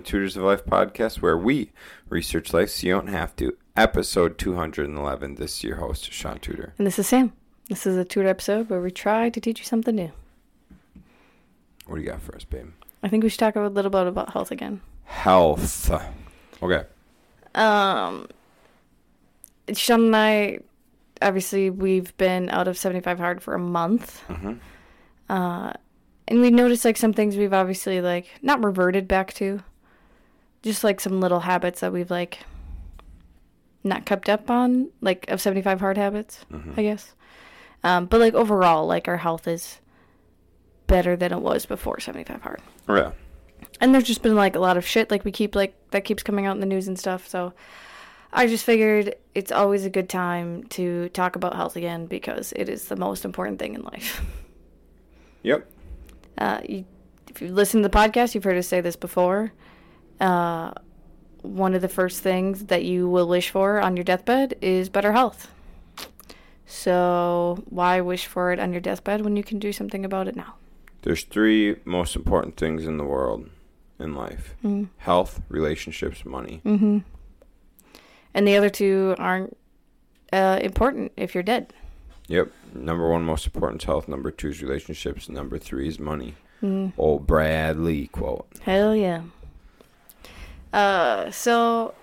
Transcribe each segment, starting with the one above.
the Tutors of Life podcast, where we research life so you don't have to. Episode 211. This is your host, Shaun Tudor. And this is Sam. This is a tutor episode where we try to teach you something new. What do you got for us, babe? I think we should talk a little bit about health again. Health. Okay. Um, Shaun and I, obviously, we've been out of 75 hard for a month. Mm-hmm. Uh, and we noticed like some things we've obviously like not reverted back to, just like some little habits that we've like not kept up on, like of 75 hard habits, Mhm. I guess. Um, but like overall, like our health is better than it was before 75 hard. Oh, yeah. And there's just been like a lot of shit like we keep like that keeps coming out in the news and stuff. So I just figured it's always a good time to talk about health again because it is the most important thing in life. Yep. Uh, you, if you listen to the podcast, you've heard us say this before. Uh, one of the first things that you will wish for on your deathbed is better health. So why wish for it on your deathbed when you can do something about it now? There's three most important things in the world, in life Mm. health, relationships, money. Mm-hmm. And the other two aren't uh, important if you're dead. Yep. Number one most important is health. Number two is relationships. Number three is money. Mm. Old Bradley quote. Hell yeah. Uh, so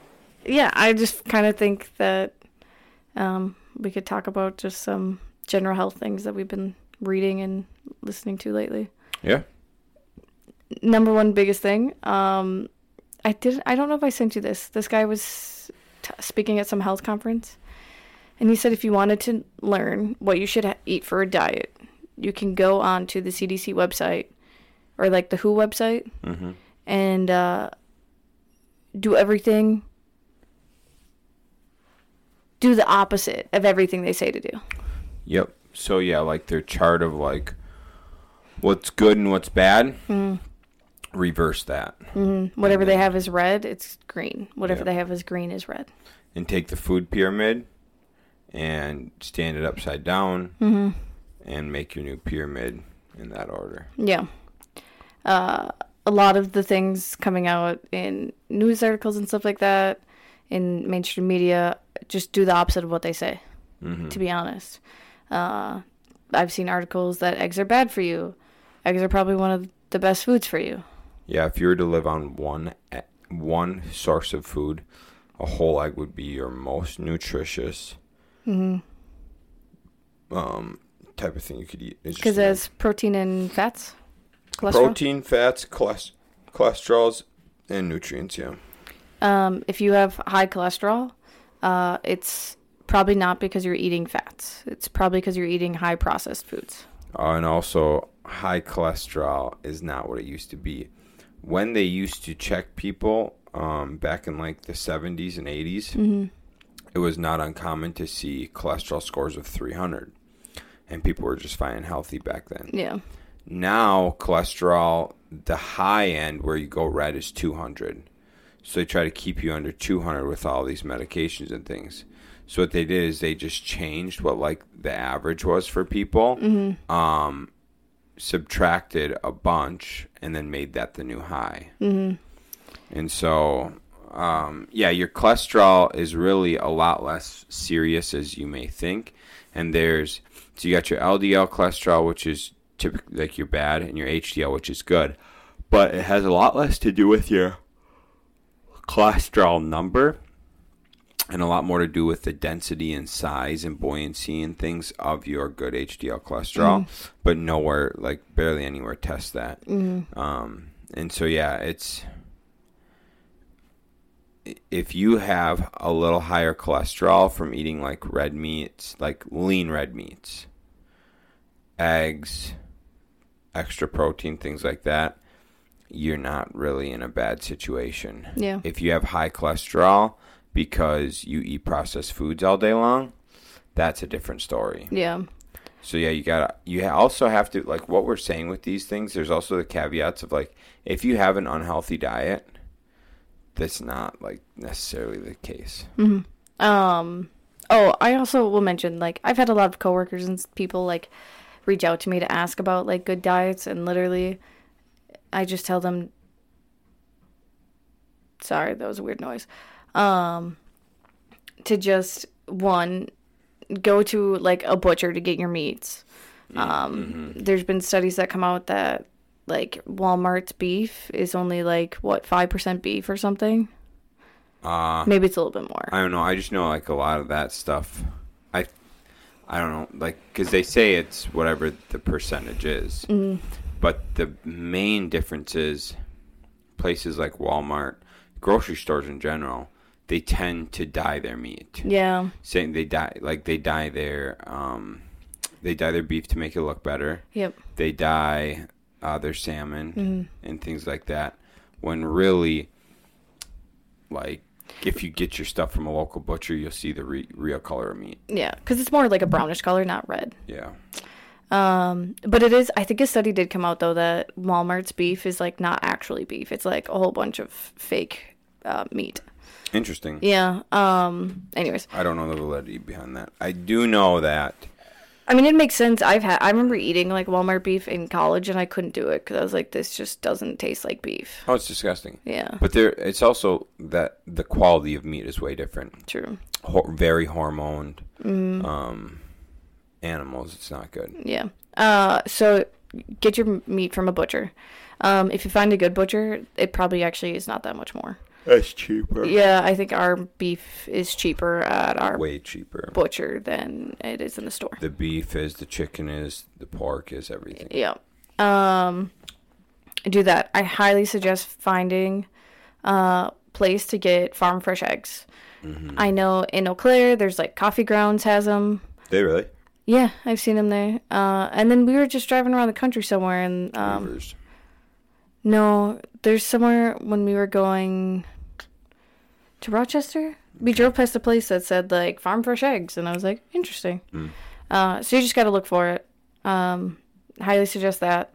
yeah, I just kind of think that um, we could talk about just some general health things that we've been reading and listening to lately. Yeah. Number one biggest thing, um, I did. I don't know if I sent you this. This guy was t- speaking at some health conference, and he said if you wanted to learn what you should ha- eat for a diet, you can go on to the CDC website or like the WHO website Mm-hmm. and uh, do everything do the opposite of everything they say to do Yep. So yeah, like their chart of like what's good and what's bad. mm. Reverse that mm whatever they have is red it's green whatever Yeah. they have is green is red and take the food pyramid and stand it upside down mm-hmm. and make your new pyramid in that order. yeah uh, a lot of the things coming out in news articles and stuff like that in mainstream media just do the opposite of what they say Mm-hmm. to be honest. Uh, I've seen articles that eggs are bad for you. Eggs are probably one of the best foods for you. Yeah, if you were to live on one one source of food, a whole egg would be your most nutritious Mm-hmm. um, type of thing you could eat. Because egg. there's protein and fats, cholesterol. protein, fats, cholest- cholesterols, and nutrients. Yeah. Um, if you have high cholesterol, uh, it's probably not because you're eating fats. It's probably because you're eating high processed foods. Uh, and also, high cholesterol is not what it used to be. When they used to check people um, back in like the 70s and 80s, Mm-hmm. it was not uncommon to see cholesterol scores of 300. And people were just fine and healthy back then. Yeah. Now, cholesterol, the high end where you go red is 200. So they try to keep you under 200 with all these medications and things. So what they did is they just changed what like the average was for people, Mm-hmm. um, subtracted a bunch, and then made that the new high. Mm-hmm. And so, um, yeah, your cholesterol is really a lot less serious as you may think. And there's so you got your LDL cholesterol, which is typically like your bad, and your HDL, which is good. But it has a lot less to do with your cholesterol number and a lot more to do with the density and size and buoyancy and things of your good HDL cholesterol, but nowhere, like barely anywhere, test that. Mm-hmm. Um, and so, yeah, it's if you have a little higher cholesterol from eating like red meats, like lean red meats, eggs, extra protein, things like that, you're not really in a bad situation. Yeah. If you have high cholesterol because you eat processed foods all day long, that's a different story. Yeah. So yeah, you gotta. You also have to like what we're saying with these things. There's also the caveats of like if you have an unhealthy diet, that's not like necessarily the case. hmm Um. Oh, I also will mention like I've had a lot of coworkers and people like reach out to me to ask about like good diets, and literally, I just tell them sorry, that was a weird noise. Um, to just one go to like a butcher to get your meats. Um, there's been studies that come out that like Walmart's beef is only like what five percent beef or something. Uh, Maybe it's a little bit more. I don't know. I just know like a lot of that stuff. I, I don't know, like because they say it's whatever the percentage is, but the main difference is places like Walmart, grocery stores in general, they tend to dye their meat. Yeah, Saying they dye like they dye their um, they dye their beef to make it look better. yep, They dye uh, their salmon and things like that. When really, like, if you get your stuff from a local butcher, you'll see the re- real color of meat. yeah, because it's more like a brownish color, not red. Yeah. Um, but it is. I think a study did come out though that Walmart's beef is like not actually beef. It's like a whole bunch of fake uh, meat. Interesting. Yeah. Um. Anyways, I don't know the validity behind that. I do know that. I mean, it makes sense. I've had. I remember eating like Walmart beef in college, and I couldn't do it because I was like, this just doesn't taste like beef. Oh, it's disgusting. Yeah. But there, it's also that the quality of meat is way different. True. Ho- very hormoned Mm. um, animals. It's not good. Yeah. Uh. So get your meat from a butcher. Um. If you find a good butcher, it probably actually is not that much more. That's cheaper. Yeah. I think our beef is cheaper at our Way cheaper. butcher than it is in the store. The beef is, the chicken is, the pork is, everything. Yeah. Um do that. I highly suggest finding a place to get farm fresh eggs. I know in Eau Claire there's like Coffee Grounds has them. They really? Yeah, I've seen them there. Uh and then we were just driving around the country somewhere and um Beavers. no, there's somewhere when we were going to Rochester. We drove past a place that said like farm fresh eggs, and I was like, interesting. Uh, so you just got to look for it. Um, highly suggest that.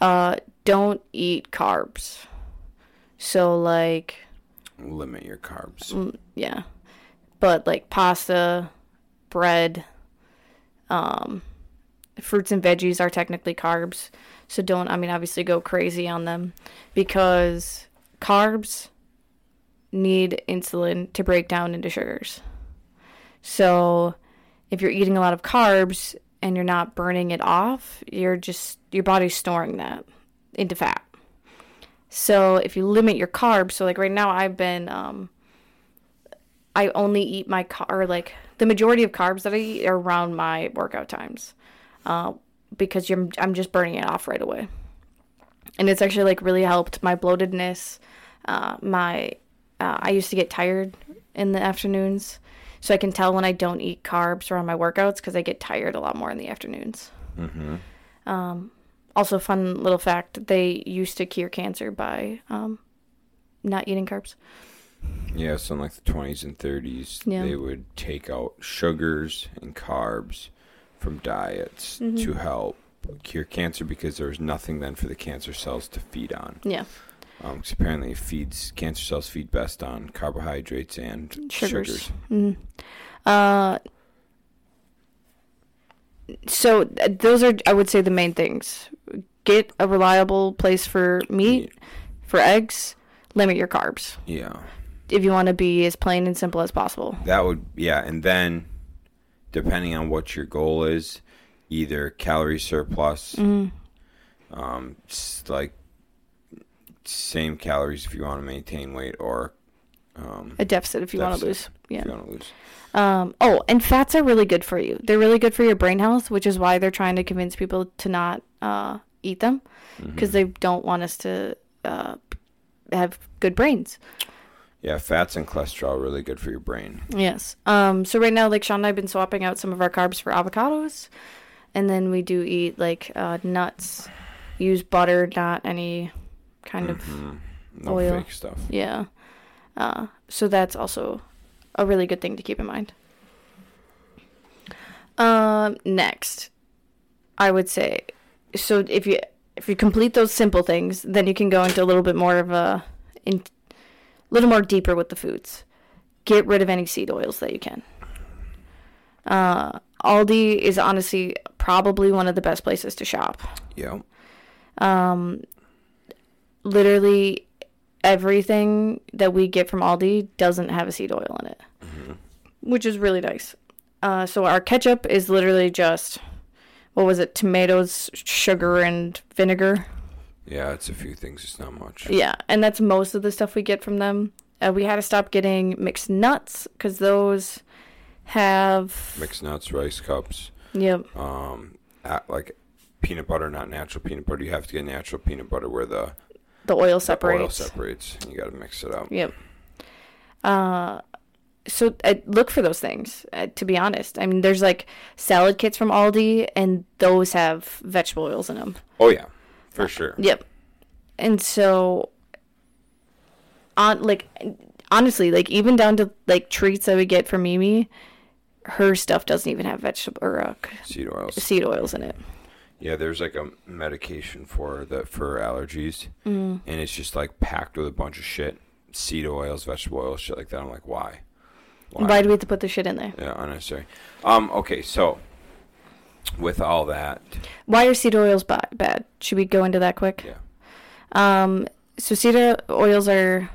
Uh, don't eat carbs. So like, Limit your carbs. mm, yeah, but like pasta, bread, um, fruits and veggies are technically carbs. So don't, I mean, obviously go crazy on them because carbs need insulin to break down into sugars. So if you're eating a lot of carbs and you're not burning it off, you're just, your body's storing that into fat. So if you limit your carbs, so like right now I've been, um, I only eat my car, or like the majority of carbs that I eat are around my workout times, uh, because you're, I'm just burning it off right away, and it's actually like really helped my bloatedness, uh, my, uh, I used to get tired in the afternoons, so I can tell when I don't eat carbs around my workouts because I get tired a lot more in the afternoons. Um, also, fun little fact: they used to cure cancer by um, not eating carbs. Yeah, so in like the 20s and 30s, Yeah. they would take out sugars and carbs from diets Mm-hmm. to help cure cancer because there was nothing then for the cancer cells to feed on. Yeah, Um, 'cause apparently, it feeds cancer cells feed best on carbohydrates and Sugars. sugars. Uh, so those are, I would say, the main things. Get a reliable place for meat, for eggs. Limit your carbs Yeah, if you want to be as plain and simple as possible. that would yeah, and then depending on what your goal is, either calorie surplus, Mm-hmm. um, like same calories if you want to maintain weight, or um, A deficit if you want to lose. Yeah. if you want to lose. Um, oh, and fats are really good for you. They're really good for your brain health, which is why they're trying to convince people to not uh, eat them because they don't want us to uh, have good brains. Yeah, fats and cholesterol are really good for your brain. Yes. Um, so right now, like Shaun and I have been swapping out some of our carbs for avocados, and then we do eat like uh, nuts. Use butter, not any kind of No Oil. fake stuff. yeah. Uh, so that's also a really good thing to keep in mind. Um, next, I would say, so if you if you complete those simple things, then you can go into a little bit more of a in little more deeper with the foods. Get rid of any seed oils that you can. Uh, Aldi is honestly probably one of the best places to shop Yeah. Literally everything that we get from Aldi doesn't have a seed oil in it, which is really nice. Uh, so our ketchup is literally just what was it? Tomatoes, sugar, and vinegar. Yeah, it's a few things. It's not much. Yeah, and that's most of the stuff we get from them. Uh, we had to stop getting mixed nuts because those have Mixed nuts, rice cups, yep um, at, like peanut butter, not natural peanut butter. You have to get natural peanut butter where the, the oil the oil separates. separates. You got to mix it up. Yep. Uh, so I look for those things. Uh, to be honest, I mean, there's like salad kits from Aldi, and those have vegetable oils in them. Oh yeah, for sure. Yep. And so, on like honestly, like even down to like treats that we get from Mimi, her stuff doesn't even have vegetable or uh, Seed oils. seed oils in it. Yeah, there's like a medication for that for allergies, Mm. and it's just like packed with a bunch of shit, seed oils, vegetable oils, shit like that. I'm like, why? Why do we have to put the shit in there? Yeah, unnecessary. Um. Okay, so with all that, Why are seed oils ba- bad? Should we go into that quick? yeah, Um, so seed oils are,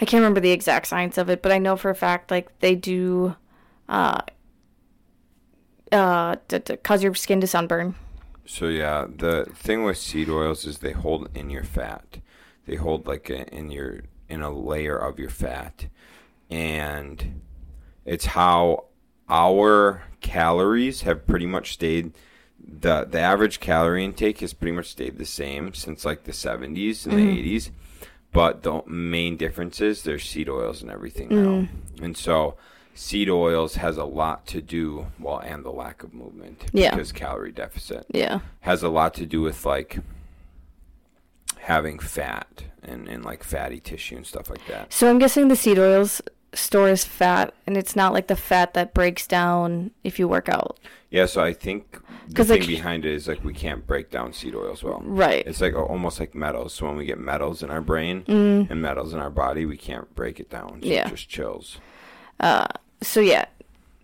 I can't remember the exact science of it, but I know for a fact like they do, uh, uh, to, to cause your skin to sunburn. So yeah, the thing with seed oils is they hold in your fat. They hold like a, in your in a layer of your fat, and it's how our calories have pretty much stayed. the The average calorie intake has pretty much stayed the same since like the seventies and the mm-hmm. eighties. But the main difference is there's seed oils and everything now, mm. and so seed oils has a lot to do well and the lack of movement Yeah. because calorie deficit Yeah. has a lot to do with like having fat and, and like fatty tissue and stuff like that. So I'm guessing the seed oils stores fat, and it's not like the fat that breaks down if you work out. Yeah, so I think the thing like- behind it is like we can't break down seed oils well. Right. It's like almost like metals. So when we get metals in our brain Mm. and metals in our body, we can't break it down. So Yeah. it just chills. So yeah,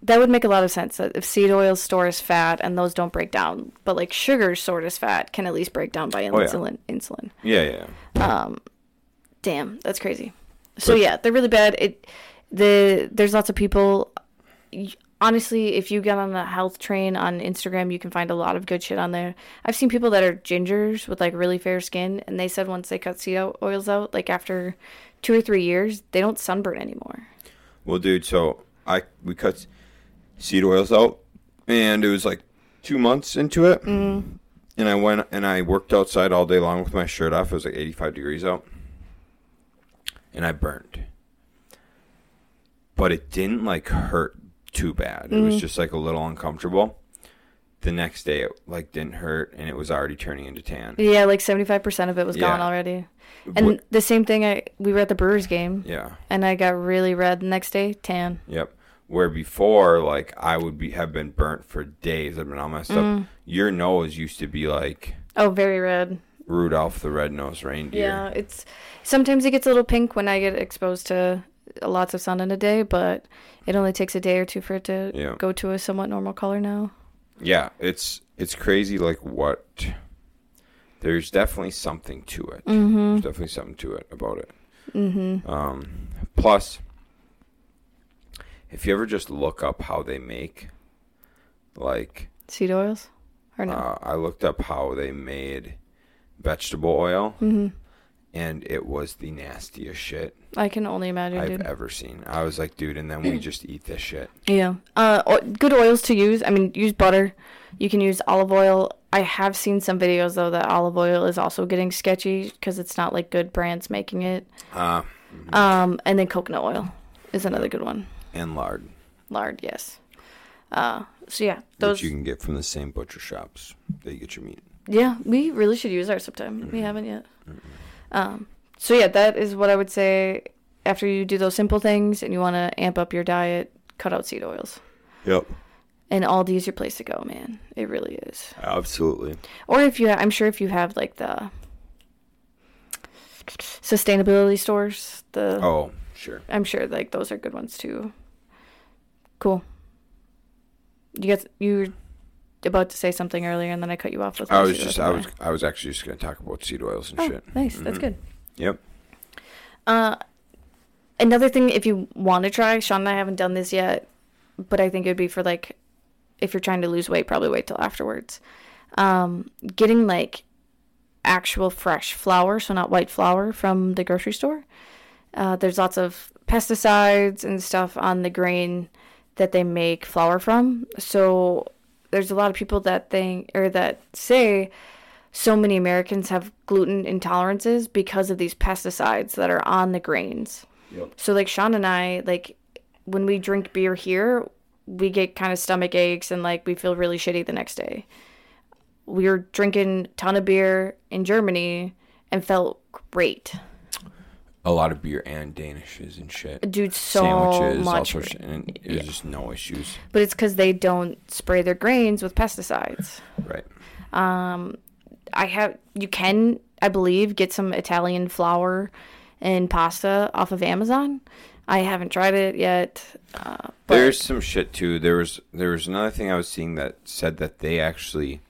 that would make a lot of sense. That if seed oils store as fat and those don't break down, but like sugar stored as fat can at least break down by Oh, yeah. insulin. Insulin. Yeah, yeah. Um, damn, that's crazy. So But- yeah, they're really bad. It the there's lots of people. Honestly, if you get on the health train on Instagram, you can find a lot of good shit on there. I've seen people that are gingers with like really fair skin, and they said once they cut seed oils out, like after two or three years, they don't sunburn anymore. Well, dude, so I we cut seed oils out, and it was like two months into it, mm. and I went and I worked outside all day long with my shirt off. It was like eighty-five degrees out, and I burned, but it didn't like hurt too bad. It was just like a little uncomfortable. The next day, it like didn't hurt, and it was already turning into tan. Yeah, like seventy five percent of it was gone already. And What- the same thing, I we were at the Brewers game, yeah. and I got really red the next day, tan. Yep. Where before, like I would be have been burnt for days. I've been all messed Mm. up. Your nose used to be like Oh, very red. Rudolph the Red-Nosed Reindeer. Yeah, it's sometimes it gets a little pink when I get exposed to lots of sun in a day, but it only takes a day or two for it to Yeah. go to a somewhat normal color now. Yeah, it's it's crazy. Like what? There's definitely something to it. There's definitely something to it about it. Mm-hmm. Um, plus, if you ever just look up how they make, like Seed oils, or no? uh, I looked up how they made vegetable oil, Mm-hmm. and it was the nastiest shit. I can only imagine, I've dude. ever seen. I was like, dude, and then we just eat this shit. Yeah. Uh, good oils to use. I mean, use butter. You can use olive oil. I have seen some videos though that olive oil is also getting sketchy because it's not like good brands making it. Uh, Um, and then coconut oil is another good one. And lard, Lard, yes. Uh, so yeah, which those. you can get from the same butcher shops that you get your meat. Yeah, we really should use ours sometime. We haven't yet. Um, so yeah, that is what I would say. After you do those simple things and you want to amp up your diet, cut out seed oils. Yep, And Aldi is your place to go, man. It really is. absolutely. Or if you, I'm sure if you have like the sustainability stores, the Oh, sure. I'm sure like those are good ones too. Cool. You guys, you were about to say something earlier, and then I cut you off with. I was just. I was, I was actually just gonna talk about seed oils and Oh, shit. nice. That's Mhm. good. Yep. Uh, another thing, if you want to try, Shaun and I haven't done this yet, but I think it would be for like, if you're trying to lose weight, probably wait till afterwards. Um, getting like actual fresh flour, so not white flour from the grocery store. Uh, there's lots of pesticides and stuff on the grain that they make flour from. So there's a lot of people that think or that say so many Americans have gluten intolerances because of these pesticides that are on the grains. Yep. So like Shaun and I, like when we drink beer here, we get kind of stomach aches and like we feel really shitty the next day. We were drinking ton of beer in Germany and felt great. A lot of beer and Danishes and shit. Dude, so Sandwiches, all much. sorts. And there's just no issues. But it's because they don't spray their grains with pesticides. Right. Um, I have you can I believe get some Italian flour and pasta off of Amazon. I haven't tried it yet. Uh, but There's some shit too. There was there was another thing I was seeing that said that they actually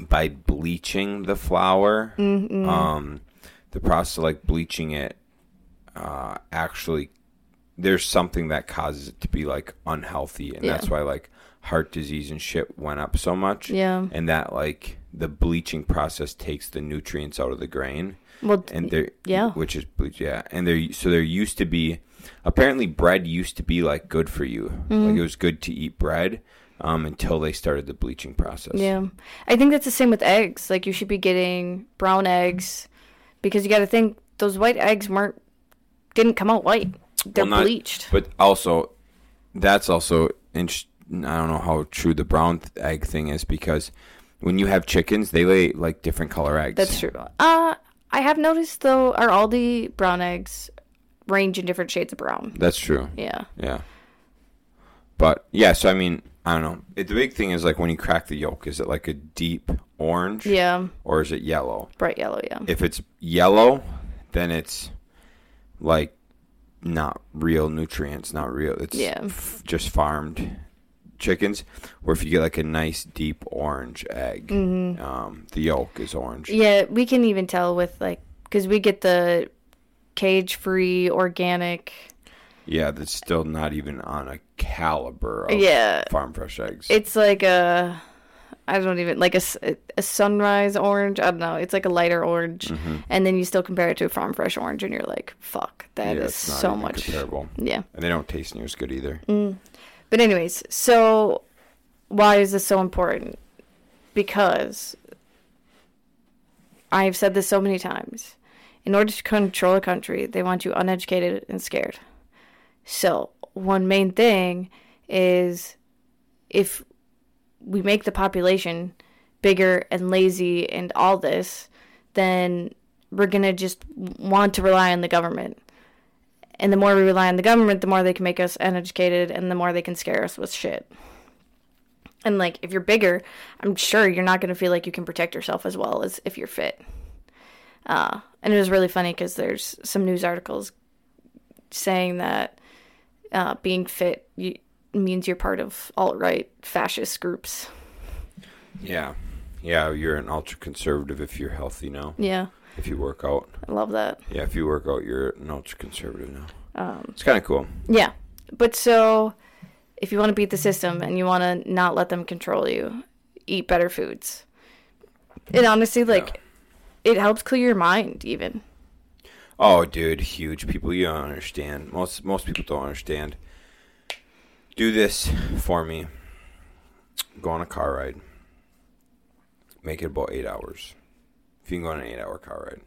by bleaching the flour, Mm-hmm. um, the process of like bleaching it, uh, actually there's something that causes it to be like unhealthy, and Yeah. that's why like heart disease and shit went up so much. Yeah. and that like the bleaching process takes the nutrients out of the grain well, and there yeah. which is bleach yeah and there so there used to be apparently bread used to be like good for you Mm-hmm. like it was good to eat bread um until they started the bleaching process yeah, I think that's the same with eggs. Like you should be getting brown eggs because you got to think those white eggs weren't didn't come out white. They're Well, not- bleached. but also that's also int- i don't know how true the brown th- egg thing is because when you have chickens they lay like different color eggs That's true. Uh, I have noticed though our Aldi brown eggs range in different shades of brown. that's true Yeah. Yeah. But yeah, so I mean, I don't know. It, the big thing is like when you crack the yolk, is it like a deep orange? Yeah. Or is it yellow? Bright yellow. Yeah. If it's yellow, then it's like not real nutrients, not real. It's Yeah. f- just farmed chickens. Or if you get like a nice deep orange egg, um, the yolk is orange. Mm-hmm. Yeah, we can even tell with like because we get the cage-free organic. Yeah, that's still not even on a caliber of Yeah. farm fresh eggs. It's like a, I don't even like a, a sunrise orange. I don't know. It's like a lighter orange, and then you still compare it to a farm fresh orange, and you're like, fuck, that Mm-hmm. yeah, is so much. comparable. Yeah. And they don't taste near as good either. But anyways, so why is this so important? Because I've said this so many times. In order to control a country, they want you uneducated and scared. So, one main thing is if we make the population bigger and lazy and all this, then we're going to just want to rely on the government. And the more we rely on the government, the more they can make us uneducated and the more they can scare us with shit. And like if you're bigger, I'm sure you're not going to feel like you can protect yourself as well as if you're fit. Uh, and it was really funny because there's some news articles saying that uh, being fit you, means you're part of alt right fascist groups. Yeah. Yeah, you're an ultra conservative if you're healthy now. Yeah, If you work out. I love that. Yeah, if you work out, you're an ultra conservative now. Um, It's kind of cool. Yeah. But so if you want to beat the system and you want to not let them control you, eat better foods. And honestly, like, it helps clear your mind, even. Oh, dude, huge. People you don't understand. Most most people don't understand. Do this for me. Go on a car ride. Make it about eight hours. If you can go on an eight-hour car ride.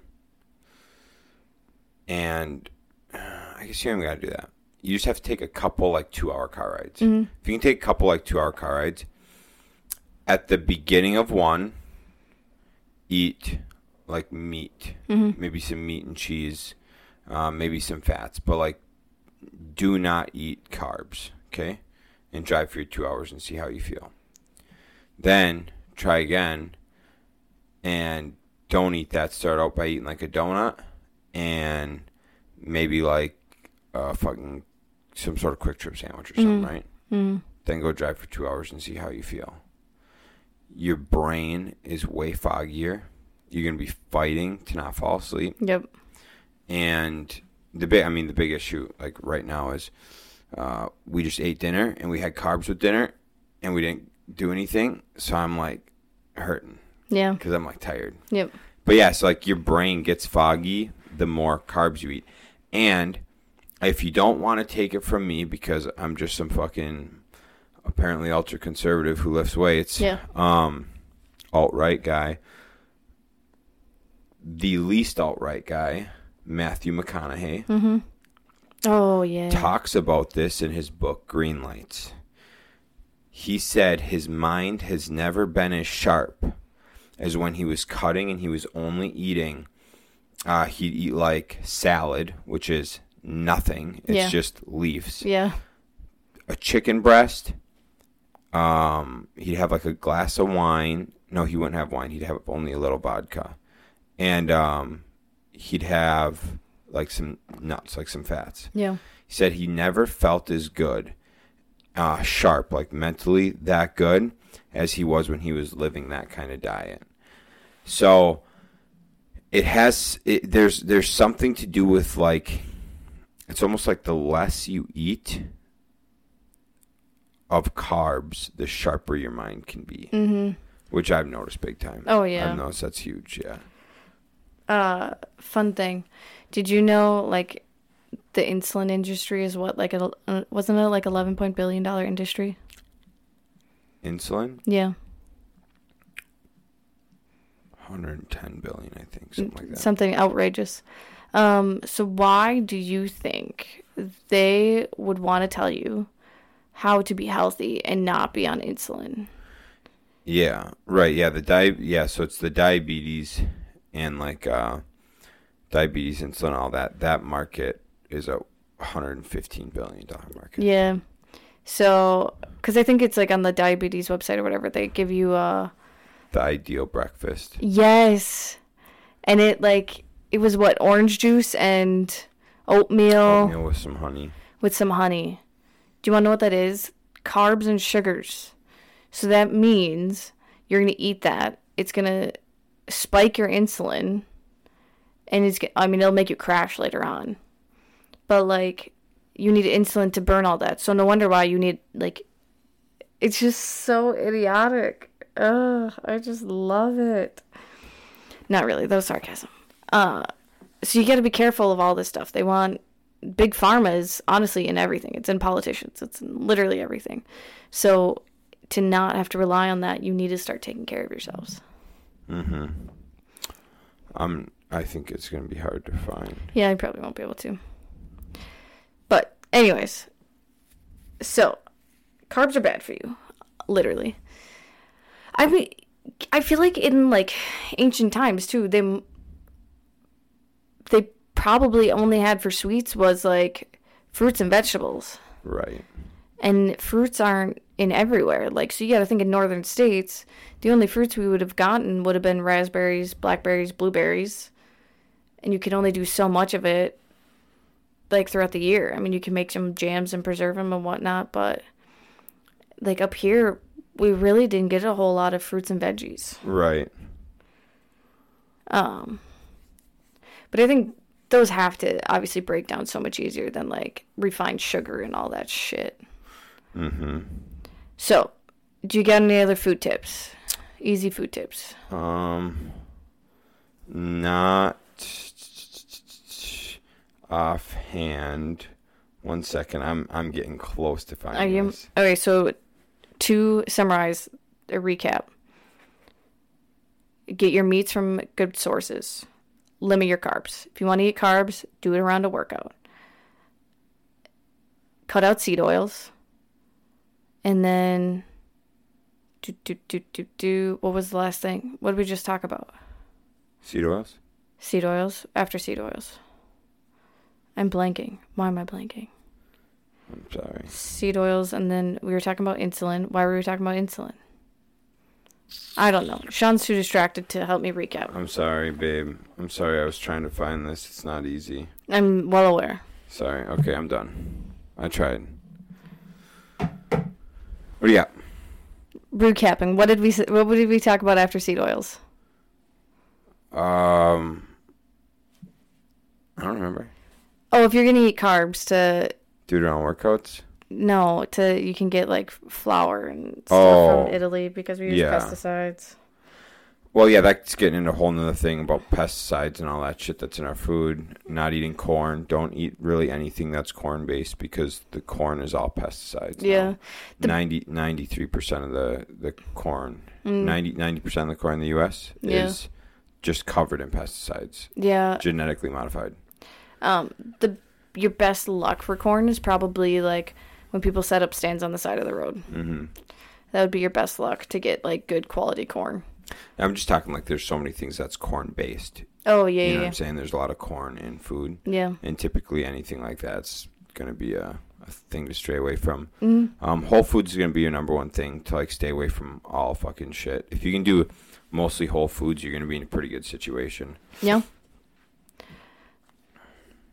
And I guess you even got to do that. You just have to take a couple like two-hour car rides. If you can take a couple like two-hour car rides, at the beginning of one, eat like meat, maybe some meat and cheese, um, maybe some fats, but like do not eat carbs, okay? And drive for your two hours and see how you feel. Then try again and don't eat that. Start out by eating like a donut and maybe like uh, fucking some sort of Kwik Trip sandwich or something, right? Mm. Then go drive for two hours and see how you feel. Your brain is way foggier. You're gonna be fighting to not fall asleep, Yep. and the big. I mean, the big issue like right now is uh, we just ate dinner and we had carbs with dinner, and we didn't do anything. So I'm like hurting Yeah. because I'm like tired. Yep. But yeah, so like your brain gets foggy the more carbs you eat. And if you don't want to take it from me because I'm just some fucking apparently ultra conservative who lifts weights, Yeah. um alt right guy. The least alt right guy, Matthew McConaughey, Mm-hmm. Oh yeah. talks about this in his book Green Lights. He said his mind has never been as sharp as when he was cutting and he was only eating. Uh, he'd eat like salad, which is nothing. It's Yeah. just leaves. Yeah. A chicken breast. Um, he'd have like a glass of wine. No, he wouldn't have wine. He'd have only a little vodka, and um, he'd have like some nuts, like some fats. Yeah. He said he never felt as good, uh, sharp, like mentally that good as he was when he was living that kind of diet. So it has it, there's there's something to do with like it's almost like the less you eat of carbs, the sharper your mind can be, Mm-hmm. which I've noticed big time. Oh, yeah. I've noticed that's huge. Yeah. Uh, fun thing. Did you know like the insulin industry is what like a uh, wasn't it like eleven point billion dollar industry? Insulin, Yeah. 110 billion, I think, something like that. Something outrageous. Um, so why do you think they would want to tell you how to be healthy and not be on insulin? Yeah, right. Yeah, the di- yeah, so it's the diabetes and like uh diabetes, insulin, all that. That market is a 115 billion dollar market. Yeah. So, because I think it's like on the diabetes website or whatever, they give you uh The ideal breakfast. yes, and it like it was what orange juice and oatmeal, Oatmeal with some honey. with some honey. Do you want to know what that is? Carbs and sugars. So that means you're gonna eat that. It's gonna spike your insulin, and it's I mean, it'll make you crash later on. But like, you need insulin to burn all that. So no wonder why you need like. It's just so idiotic. Ugh, I just love it. Not really. Was sarcasm. Uh, so you got to be careful of all this stuff. They want big pharma is honestly in everything. It's in politicians. It's in literally everything. So to not have to rely on that, you need to start taking care of yourselves. Mm-hmm. Um, I think it's gonna be hard to find. Yeah, I probably won't be able to. But anyways, so carbs are bad for you, literally. I mean, I feel like in like ancient times too, they they probably only had for sweets was like fruits and vegetables. Right. and fruits aren't in everywhere. Like, so you got to think in northern states, the only fruits we would have gotten would have been raspberries, blackberries, blueberries, and you can only do so much of it, like throughout the year. I mean, you can make some jams and preserve them and whatnot, but like up here, we really didn't get a whole lot of fruits and veggies. Right. Um, but I think those have to obviously break down so much easier than like refined sugar and all that shit. Mm-hmm. So, do you got any other food tips? Easy food tips. Um, not offhand. One second, I'm I'm getting close to finding Are you this. okay? So, to summarize, a recap: get your meats from good sources. Limit your carbs. If you want to eat carbs, do it around a workout. Cut out seed oils, and then do do do do do. What was the last thing? What did we just talk about? Seed oils. Seed oils. After seed oils. I'm blanking. Why am I blanking? I'm sorry. seed oils, and then we were talking about insulin. Why were we talking about insulin? I don't know. Shaun's too distracted to help me recap. I'm sorry, babe. I'm sorry. I was trying to find this. It's not easy. I'm well aware. Sorry. Okay, I'm done. I tried. What do you got? Recapping. What did we What did we talk about after seed oils? Um, I don't remember. Oh, if you're gonna eat carbs, to Do their own workouts. no, to you can get like flour and stuff Oh. from Italy because we use Yeah. pesticides. Well, yeah, that's getting into a whole nother thing about pesticides and all that shit that's in our food. Not eating corn. Don't eat really anything that's corn based because the corn is all pesticides. now. Yeah. The- 90, 93% of the, the corn, Mm. 90, percent of the corn in the U.S. Yeah. is just covered in pesticides, Yeah. genetically modified. Um, the your best luck for corn is probably like when people set up stands on the side of the road. Mm-hmm. That would be your best luck to get like good quality corn. I'm just talking like there's so many things that's corn based. Oh yeah, You know what yeah, I'm saying? There's a lot of corn in food. yeah. and typically anything like that's going to be a, a thing to stay away from. Mm. Um, Whole Foods is going to be your number one thing to like stay away from all fucking shit. If you can do mostly Whole Foods, you're going to be in a pretty good situation. Yeah.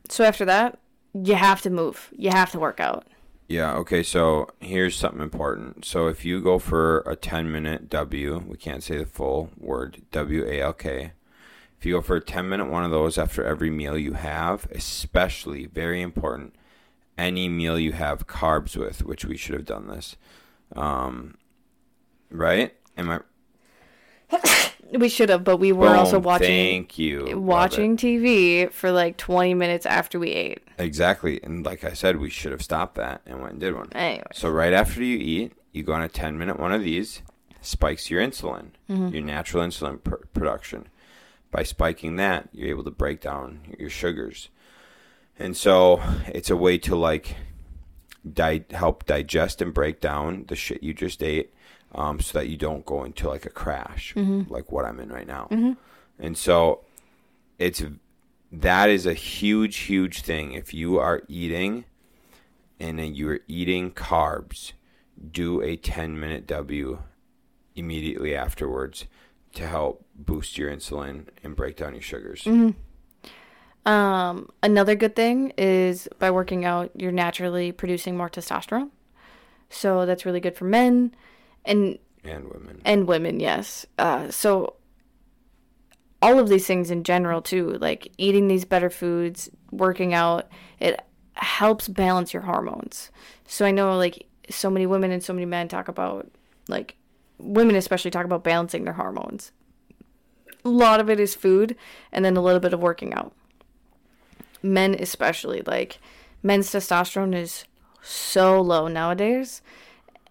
So after that, you have to move. You have to work out. Yeah. Okay. So here's something important. So if you go for a 10 minute W, we can't say the full word W A L K. If you go for a 10 minute one of those after every meal you have, especially very important, any meal you have carbs with, which we should have done this. Um, right? Am I We should have, but we were also watching Thank you. Watching TV for like 20 minutes after we ate. Exactly. And like I said, we should have stopped that and went and did one. Anyway. So right after you eat, you go on a 10 minute one of these, spikes your insulin, mm-hmm. your natural insulin pr- production. By spiking that, you're able to break down your sugars. And so it's a way to like di- help digest and break down the shit you just ate um, so that you don't go into like a crash like what I'm in right now. And so it's that is a huge huge thing. If you are eating and then you're eating carbs do a 10 minute w immediately afterwards to help boost your insulin and break down your sugars. Um, another good thing is by working out, you're naturally producing more testosterone. So that's really good for men and and women and women, yes. Uh, so all of these things in general too, like eating these better foods, working out, it helps balance your hormones. So I know like so many women and so many men talk about like women especially talk about balancing their hormones. A lot of it is food and then a little bit of working out. Men especially like men's testosterone is so low nowadays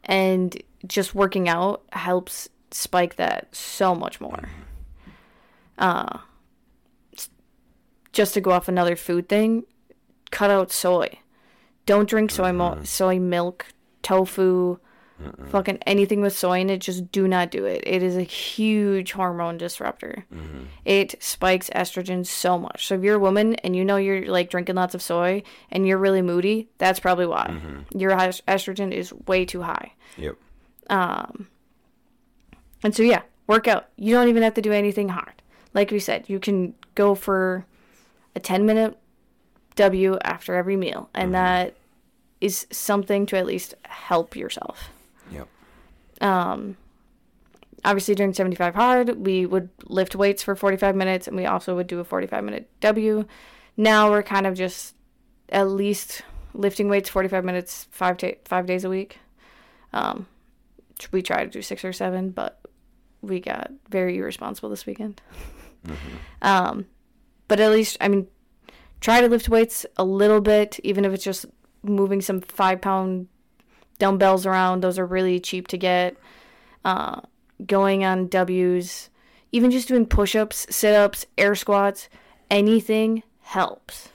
and just working out helps spike that so much more. Mm-hmm. Uh, just to go off another food thing, cut out soy. Don't drink soy mo- mm-hmm. soy milk, tofu, fucking anything with soy in it. Just do not do it. It is a huge hormone disruptor. Mm-hmm. It spikes estrogen so much. So if you're a woman and you know you're like drinking lots of soy and you're really moody, that's probably why. Your es- estrogen is way too high. yep And so, yeah, work out. You don't even have to do anything hard. Like we said, you can go for a 10 minute W after every meal, and that is something to at least help yourself. yep Um, Obviously, during 75 hard, we would lift weights for 45 minutes, and we also would do a 45 minute W. Now we're kind of just at least lifting weights 45 minutes five, ta- five days a week. Um, we try to do six or seven, but we got very irresponsible this weekend. Um, but at least, I mean, try to lift weights a little bit, even if it's just moving some five pound dumbbells around. Those are really cheap to get. Uh, going on W's, even just doing push ups, sit ups, air squats, anything helps.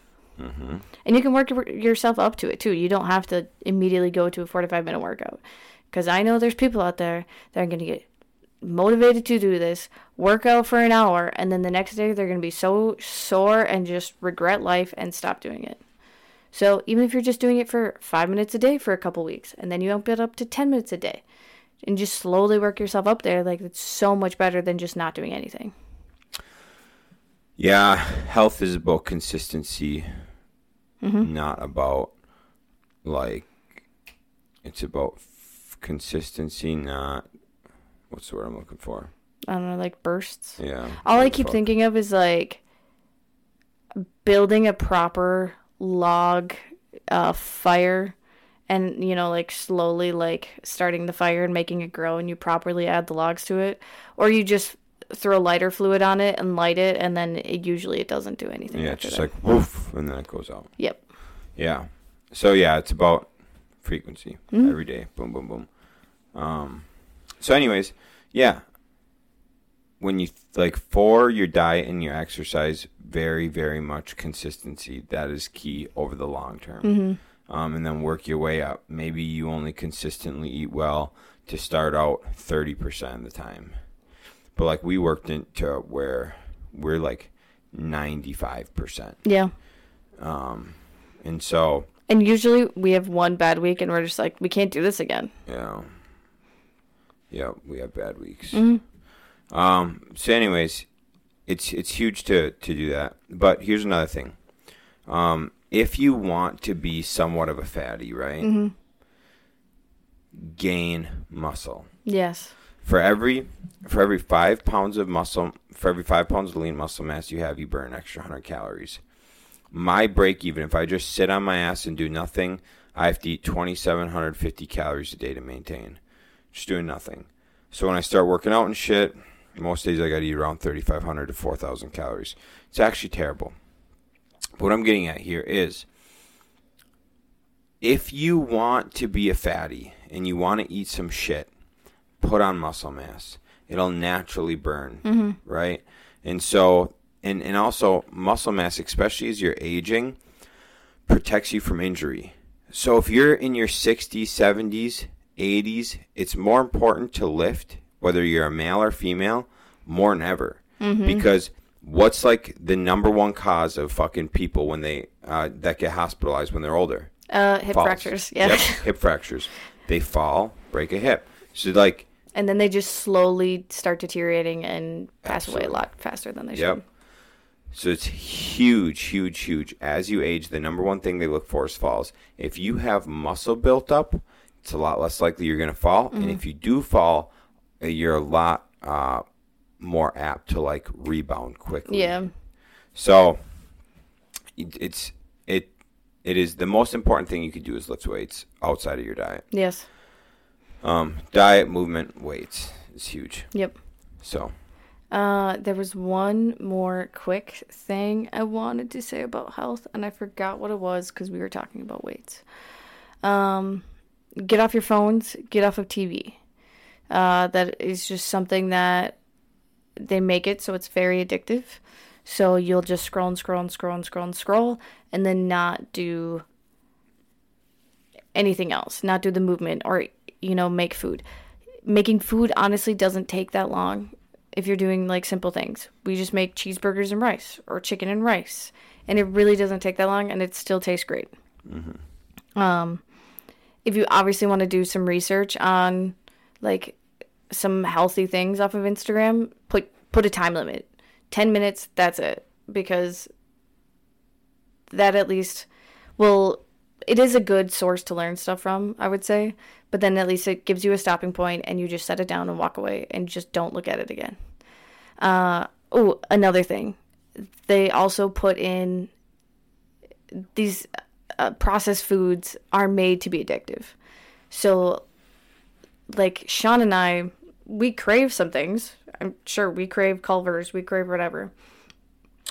And you can work yourself up to it too. You don't have to immediately go to a 45 minute workout. Because I know there's people out there that are going to get motivated to do this, work out for an hour, and then the next day they're going to be so sore and just regret life and stop doing it. So even if you're just doing it for five minutes a day for a couple weeks, and then you bump it up to 10 minutes a day, and just slowly work yourself up there, like it's so much better than just not doing anything. yeah health is about consistency mm-hmm. not about like it's about consistency not what's the word i'm looking for I don't know, like bursts. yeah All I keep fuck? thinking of is like building a proper log uh, fire and you know like slowly like starting the fire and making it grow and you properly add the logs to it or you just throw lighter fluid on it and light it and then it usually it doesn't do anything Yeah, it's just that. like woof, and then it goes out. yep Yeah. So yeah, it's about frequency Mhm. every day. Boom, boom, boom. Um. So, anyways, yeah. When you like for your diet and your exercise, very, very much consistency. That is key over the long term. hmm Um, and then work your way up. Maybe you only consistently eat well to start out thirty percent of the time, but like we worked into where we're like ninety five percent. yeah Um, and so and usually we have one bad week and we're just like we can't do this again Yeah. Yeah, we have bad weeks. Mhm. Um. So, anyways, it's it's huge to to do that. But here's another thing. Um, if you want to be somewhat of a fatty, right? Mhm. Gain muscle. yes For every for every five pounds of muscle, for every five pounds of lean muscle mass you have, you burn an extra hundred calories. My break even, if I just sit on my ass and do nothing, I have to eat twenty seven hundred fifty calories a day to maintain. Just doing nothing. So when I start working out and shit, most days I gotta eat around thirty five hundred to four thousand calories. It's actually terrible. But what I'm getting at here is if you want to be a fatty and you want to eat some shit, put on muscle mass. It'll naturally burn, hmm right? And so, and and also muscle mass, especially as you're aging, protects you from injury. So if you're in your 60s, 70s, 80s, it's more important to lift, whether you're a male or female, more than ever, Mm-hmm. because what's like the number one cause of fucking people when they uh, that get hospitalized when they're older? uh hip Falls. fractures yeah Yep, hip fractures. They fall, break a hip. So like and then they just slowly start deteriorating and pass away a lot faster than they Yep. should So it's huge, huge, huge. As you age, the number one thing they look for is falls. If you have muscle built up, it's a lot less likely you're going to fall. And if you do fall, uh, you're a lot uh, more apt to like rebound quickly. yeah So it, it's it it is the most important thing you can do is lift weights outside of your diet. yes Um, diet, movement, weights is huge. yep So Uh, there was one more quick thing I wanted to say about health, and I forgot what it was because we were talking about weights. Um, get off your phones, get off of TV. Uh, that is just something that they make it so it's very addictive. So you'll just scroll and scroll and scroll and scroll and scroll, and then not do anything else, not do the movement or, you know, make food. Making food honestly doesn't take that long if you're doing like simple things. We just make cheeseburgers and rice or chicken and rice, and it really doesn't take that long, and it still tastes great. Um, if you obviously want to do some research on like some healthy things off of Instagram, put put a time limit, ten minutes. That's it, because that at least will. It is a good source to learn stuff from, I would say, but then at least it gives you a stopping point, and you just set it down and walk away, and just don't look at it again. Uh, oh, another thing, they also put in these uh, processed foods are made to be addictive. So, like Shaun and I, we crave some things. I'm sure we crave Culver's, we crave whatever.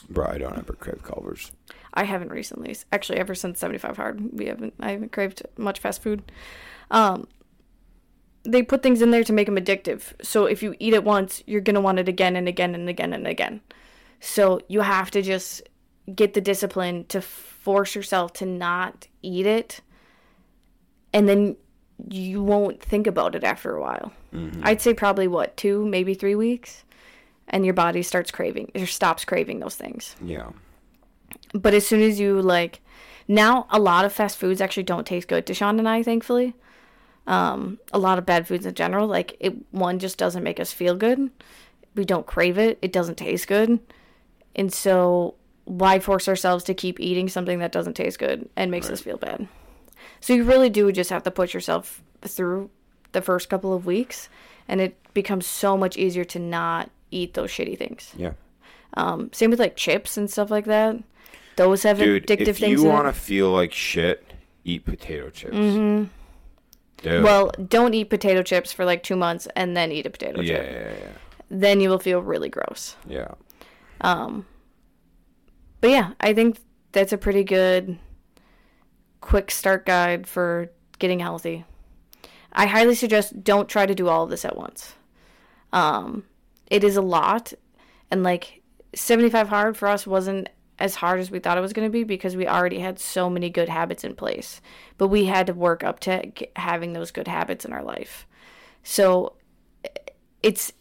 bro, I don't ever crave Culver's. I haven't recently. Actually, ever since 75 Hard, we haven't. I haven't craved much fast food. Um, they put things in there to make them addictive. So if you eat it once, you're gonna want it again and again and again and again. So you have to just get the discipline to force yourself to not eat it, and then you won't think about it after a while. I'd say probably what two, maybe three weeks, and your body starts craving or stops craving those things. Yeah. But as soon as you like, now a lot of fast foods actually don't taste good to Shaun and I, thankfully. Um, a lot of bad foods in general, like it one just doesn't make us feel good. We don't crave it. It doesn't taste good, and so why force ourselves to keep eating something that doesn't taste good and makes us feel bad? So you really do just have to put yourself through the first couple of weeks, and it becomes so much easier to not eat those shitty things. Yeah. Um, same with like chips and stuff like that. Those have Dude, addictive if things If you want to feel like shit, eat potato chips. Mm-hmm. Dude. Well, don't eat potato chips for like two months and then eat a potato chip. yeah, chip. yeah, yeah, Then you will feel really gross. yeah. Um. But yeah, I think that's a pretty good quick start guide for getting healthy. I highly suggest don't try to do all of this at once. Um, it is a lot, and like 75 hard for us wasn't as hard as we thought it was going to be because we already had so many good habits in place. But we had to work up to having those good habits in our life. So it's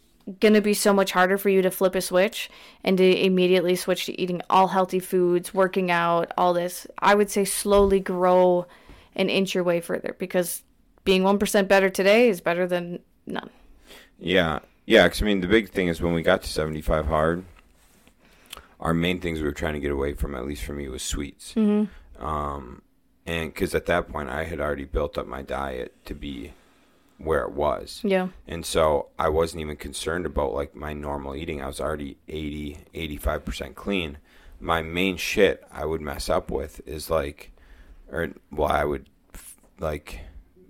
going to be so much harder for you to flip a switch and to immediately switch to eating all healthy foods, working out, all this. I would say slowly grow and inch your way further because being 1% better today is better than none. Yeah, yeah. Because I mean, the big thing is when we got to seventy-five hard, our main things we were trying to get away from, at least for me, was sweets. Mm-hmm. Um, and because at that point, I had already built up my diet to be where it was. Yeah. And so I wasn't even concerned about like my normal eating. I was already 80, 85% clean. My main shit I would mess up with is like, or well, I would like,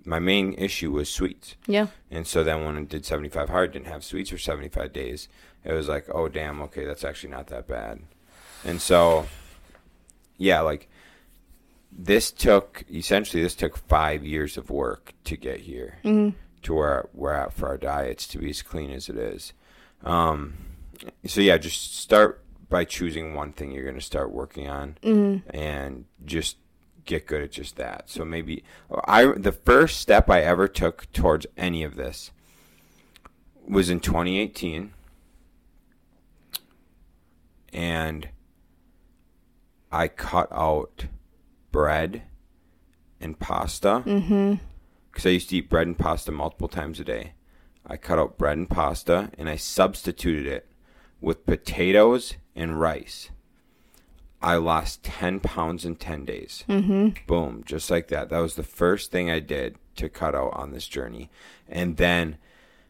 my main issue was sweets. Yeah. And so then when I did 75 hard, didn't have sweets for 75 days, it was like, oh, damn, okay, that's actually not that bad. And so, yeah, like this took, essentially, this took five years of work to get here to where we're at for our diets to be as clean as it is. Um, so, yeah, just start by choosing one thing you're going to start working on and just get good at just that. So maybe I the first step I ever took towards any of this was in 2018 and I cut out bread and pasta because I used to eat bread and pasta multiple times a day. I cut out bread and pasta and I substituted it with potatoes and rice. I lost 10 pounds in 10 days. Mm-hmm. Boom, just like that. That was the first thing I did to cut out on this journey. And then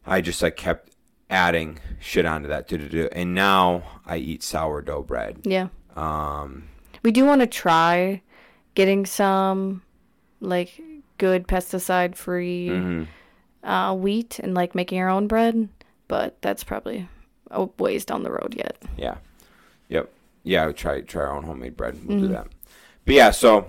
I just like kept adding shit onto that. do-do-do. And now I eat sourdough bread. Yeah. Um, We do want to try getting some like good pesticide free Mm-hmm. uh, wheat and like making our own bread, but that's probably a ways down the road yet. yeah. Yep. Yeah, I would try try our own homemade bread. We'll Mm-hmm. do that. But yeah, so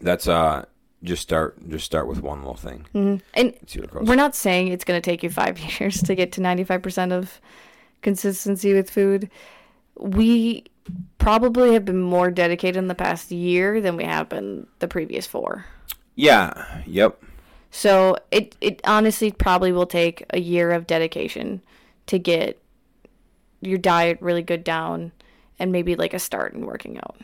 that's uh just start just start with one little thing. Mm-hmm. And it goes. we're not saying it's going to take you five years to get to 95% of consistency with food. We probably have been more dedicated in the past year than we have been the previous four. Yeah. Yep. So it, it honestly probably will take a year of dedication to get your diet really good down and maybe like a start in working out.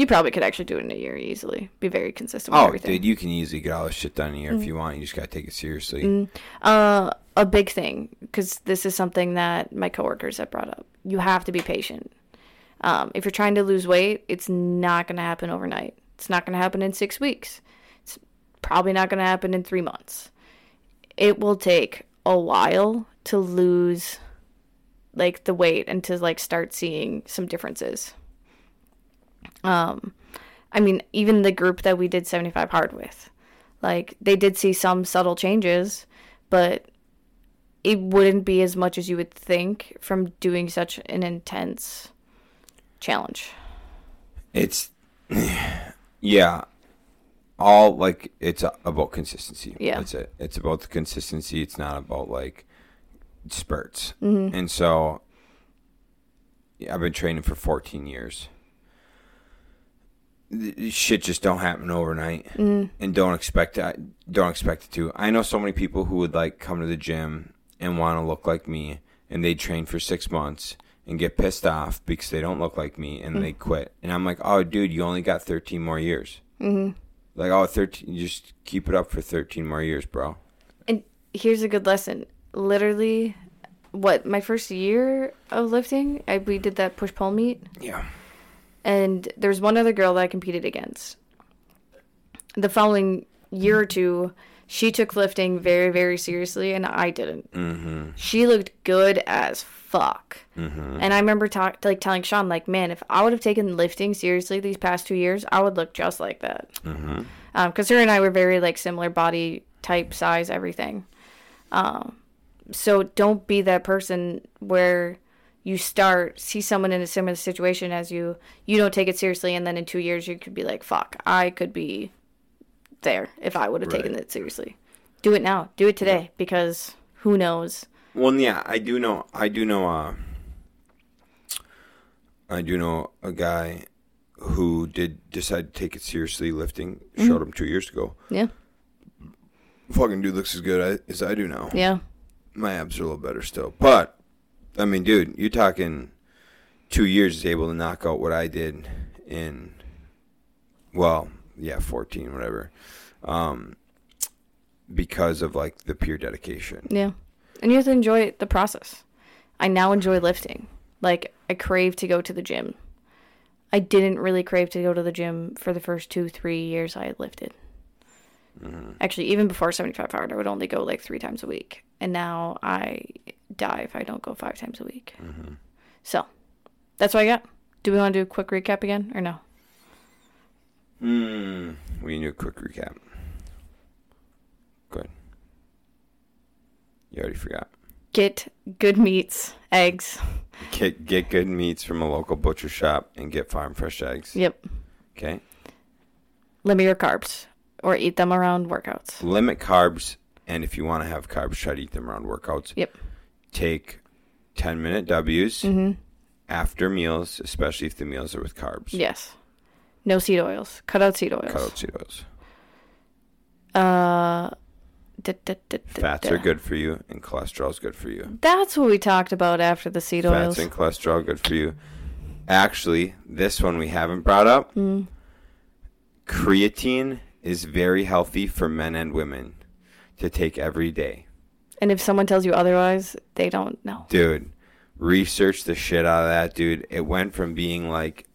You probably could actually do it in a year easily. Be very consistent with Oh, everything. dude, you can easily get all this shit done in a year if you want. You just gotta take it seriously. Uh, a big thing because this is something that my coworkers have brought up. You have to be patient. Um, if you're trying to lose weight, it's not going to happen overnight. It's not going to happen in six weeks. It's probably not going to happen in three months. It will take a while to lose like the weight and to like start seeing some differences. Um, I mean, even the group that we did 75 hard with, like they did see some subtle changes, but it wouldn't be as much as you would think from doing such an intense challenge. It's yeah, all like it's about consistency. Yeah. that's it. It's about the consistency. It's not about like spurts. And so, yeah, I've been training for 14 years. Shit just don't happen overnight, and don't expect it. Don't expect it to. I know so many people who would like come to the gym and want to look like me, and they train for six months and get pissed off because they don't look like me, and they quit. And I'm like, oh, dude, you only got 13 more years. Mm-hmm. Like, oh, 13, you just keep it up for 13 more years, bro. And here's a good lesson. Literally, what my first year of lifting, I, we did that push pull meet, Yeah. And there was one other girl that I competed against. The following year or two, She took lifting very, very seriously, and I didn't. Mm-hmm. She looked good as fuck. Mm-hmm. And I remember talk, like telling Shaun, like, man, if I would have taken lifting seriously these past two years, I would look just like that. Mm-hmm. Because her and I were very like similar body type, size, everything. Um, so don't be that person where you start see someone in a similar situation as you, you don't take it seriously, and then in two years you could be like, fuck, I could be there if I would have taken it seriously. Do it now. Do it today because who knows? Well, yeah, I do know. I do know. Uh, I do know a guy who did decide to take it seriously lifting. Showed him two years ago. Yeah. Fucking dude looks as good as I do now. Yeah. My abs are a little better still, but I mean, dude, you're talking two years is able to knock out what I did in. Well, yeah, fourteen, whatever. Um, because of like the pure dedication. Yeah. And you have to enjoy the process. I now enjoy lifting. Like, I crave to go to the gym. I didn't really crave to go to the gym for the first two, three years I had lifted. Actually, even before 75 hard, I would only go like three times a week. And now I die if I don't go five times a week. So, that's what I got. Do we want to do a quick recap again or no? Hmm. We need a quick recap. Good. You already forgot. Get good meats, eggs. Get get good meats from a local butcher shop and get farm fresh eggs. Yep. Okay. Limit your carbs or eat them around workouts. Limit carbs, and if you want to have carbs, try to eat them around workouts. Yep. Take ten minute W's Mm-hmm. after meals, especially if the meals are with carbs. Yes. No seed oils. Cut out seed oils. Cut out seed oils. Uh, da, da, da, da, Fats are good for you, and cholesterol is good for you. That's what we talked about after the seed oils. Fats and cholesterol good for you. Actually, this one we haven't brought up. Mm. Creatine is very healthy for men and women to take every day. And if someone tells you otherwise, they don't know. Dude, research the shit out of that, dude. It went from being like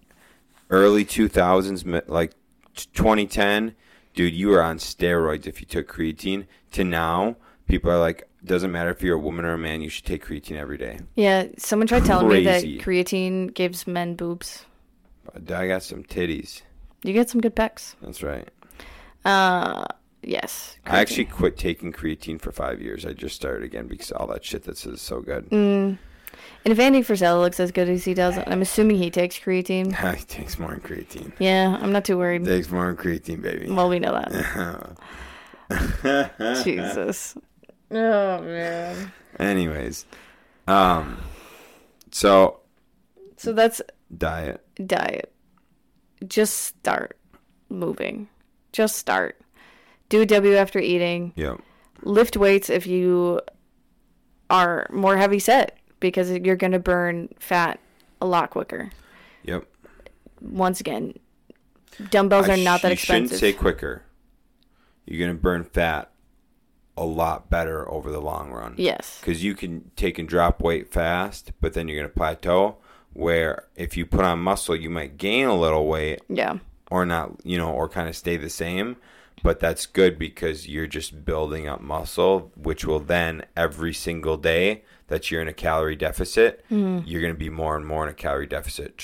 early 2000s, like 2010, dude, you were on steroids if you took creatine, to now, people are like, doesn't matter if you're a woman or a man, you should take creatine every day. Yeah, someone tried telling me that Crazy. creatine gives men boobs. I got some titties. You get some good pecs. That's right. Uh, yes. I actually quit taking creatine for five years. I just started again because all that shit that says is so good. Mm. And if Andy Frisella looks as good as he does, I'm assuming he takes creatine. he takes more than creatine. Yeah, I'm not too worried. Takes more than creatine, baby. Well, we know that. Jesus. Oh man. Anyways, um, so So that's diet. diet. Just start moving. Just start. Do a W after eating. Yep. Lift weights if you are more heavy set because you're going to burn fat a lot quicker. Yep. Once again, dumbbells I are not sh- that expensive. you shouldn't say quicker. You're gonna burn fat a lot better over the long run. yes. Because you can take and drop weight fast, but then you're gonna plateau. Where if you put on muscle, you might gain a little weight Yeah. Or not, you know, or kind of stay the same. But that's good because you're just building up muscle, which will then every single day that you're in a calorie deficit, Mm-hmm. you're going to be more and more in a calorie deficit,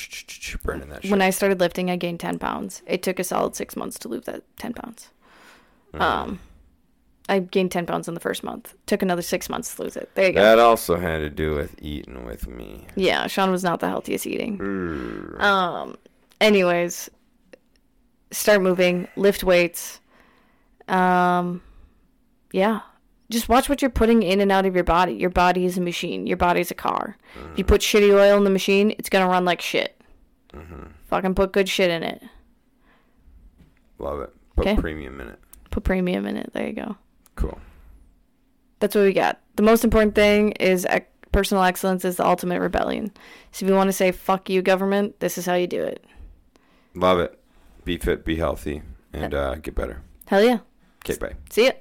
burning that shit. When I started lifting, I gained 10 pounds. It took a solid six months to lose that 10 pounds. Mm. Um, I gained 10 pounds in the first month. Took another six months to lose it. There you go. that also had to do with eating with me. Yeah, Shaun was not the healthiest eating. Mm. Um, anyways, start moving, lift weights. Um, yeah, just watch what you're putting in and out of your body. Your body is a machine. Your body's a car. If you put shitty oil in the machine, it's gonna run like shit. Fucking put good shit in it. Love it. Put Okay. premium in it. Put premium in it. There you go. Cool. That's what we got. The most important thing is ec- personal excellence is the ultimate rebellion. So if you want to say fuck you government, this is how you do it. Love it. Be fit, be healthy, and uh, get better. Hell yeah. Okay, bye. See ya.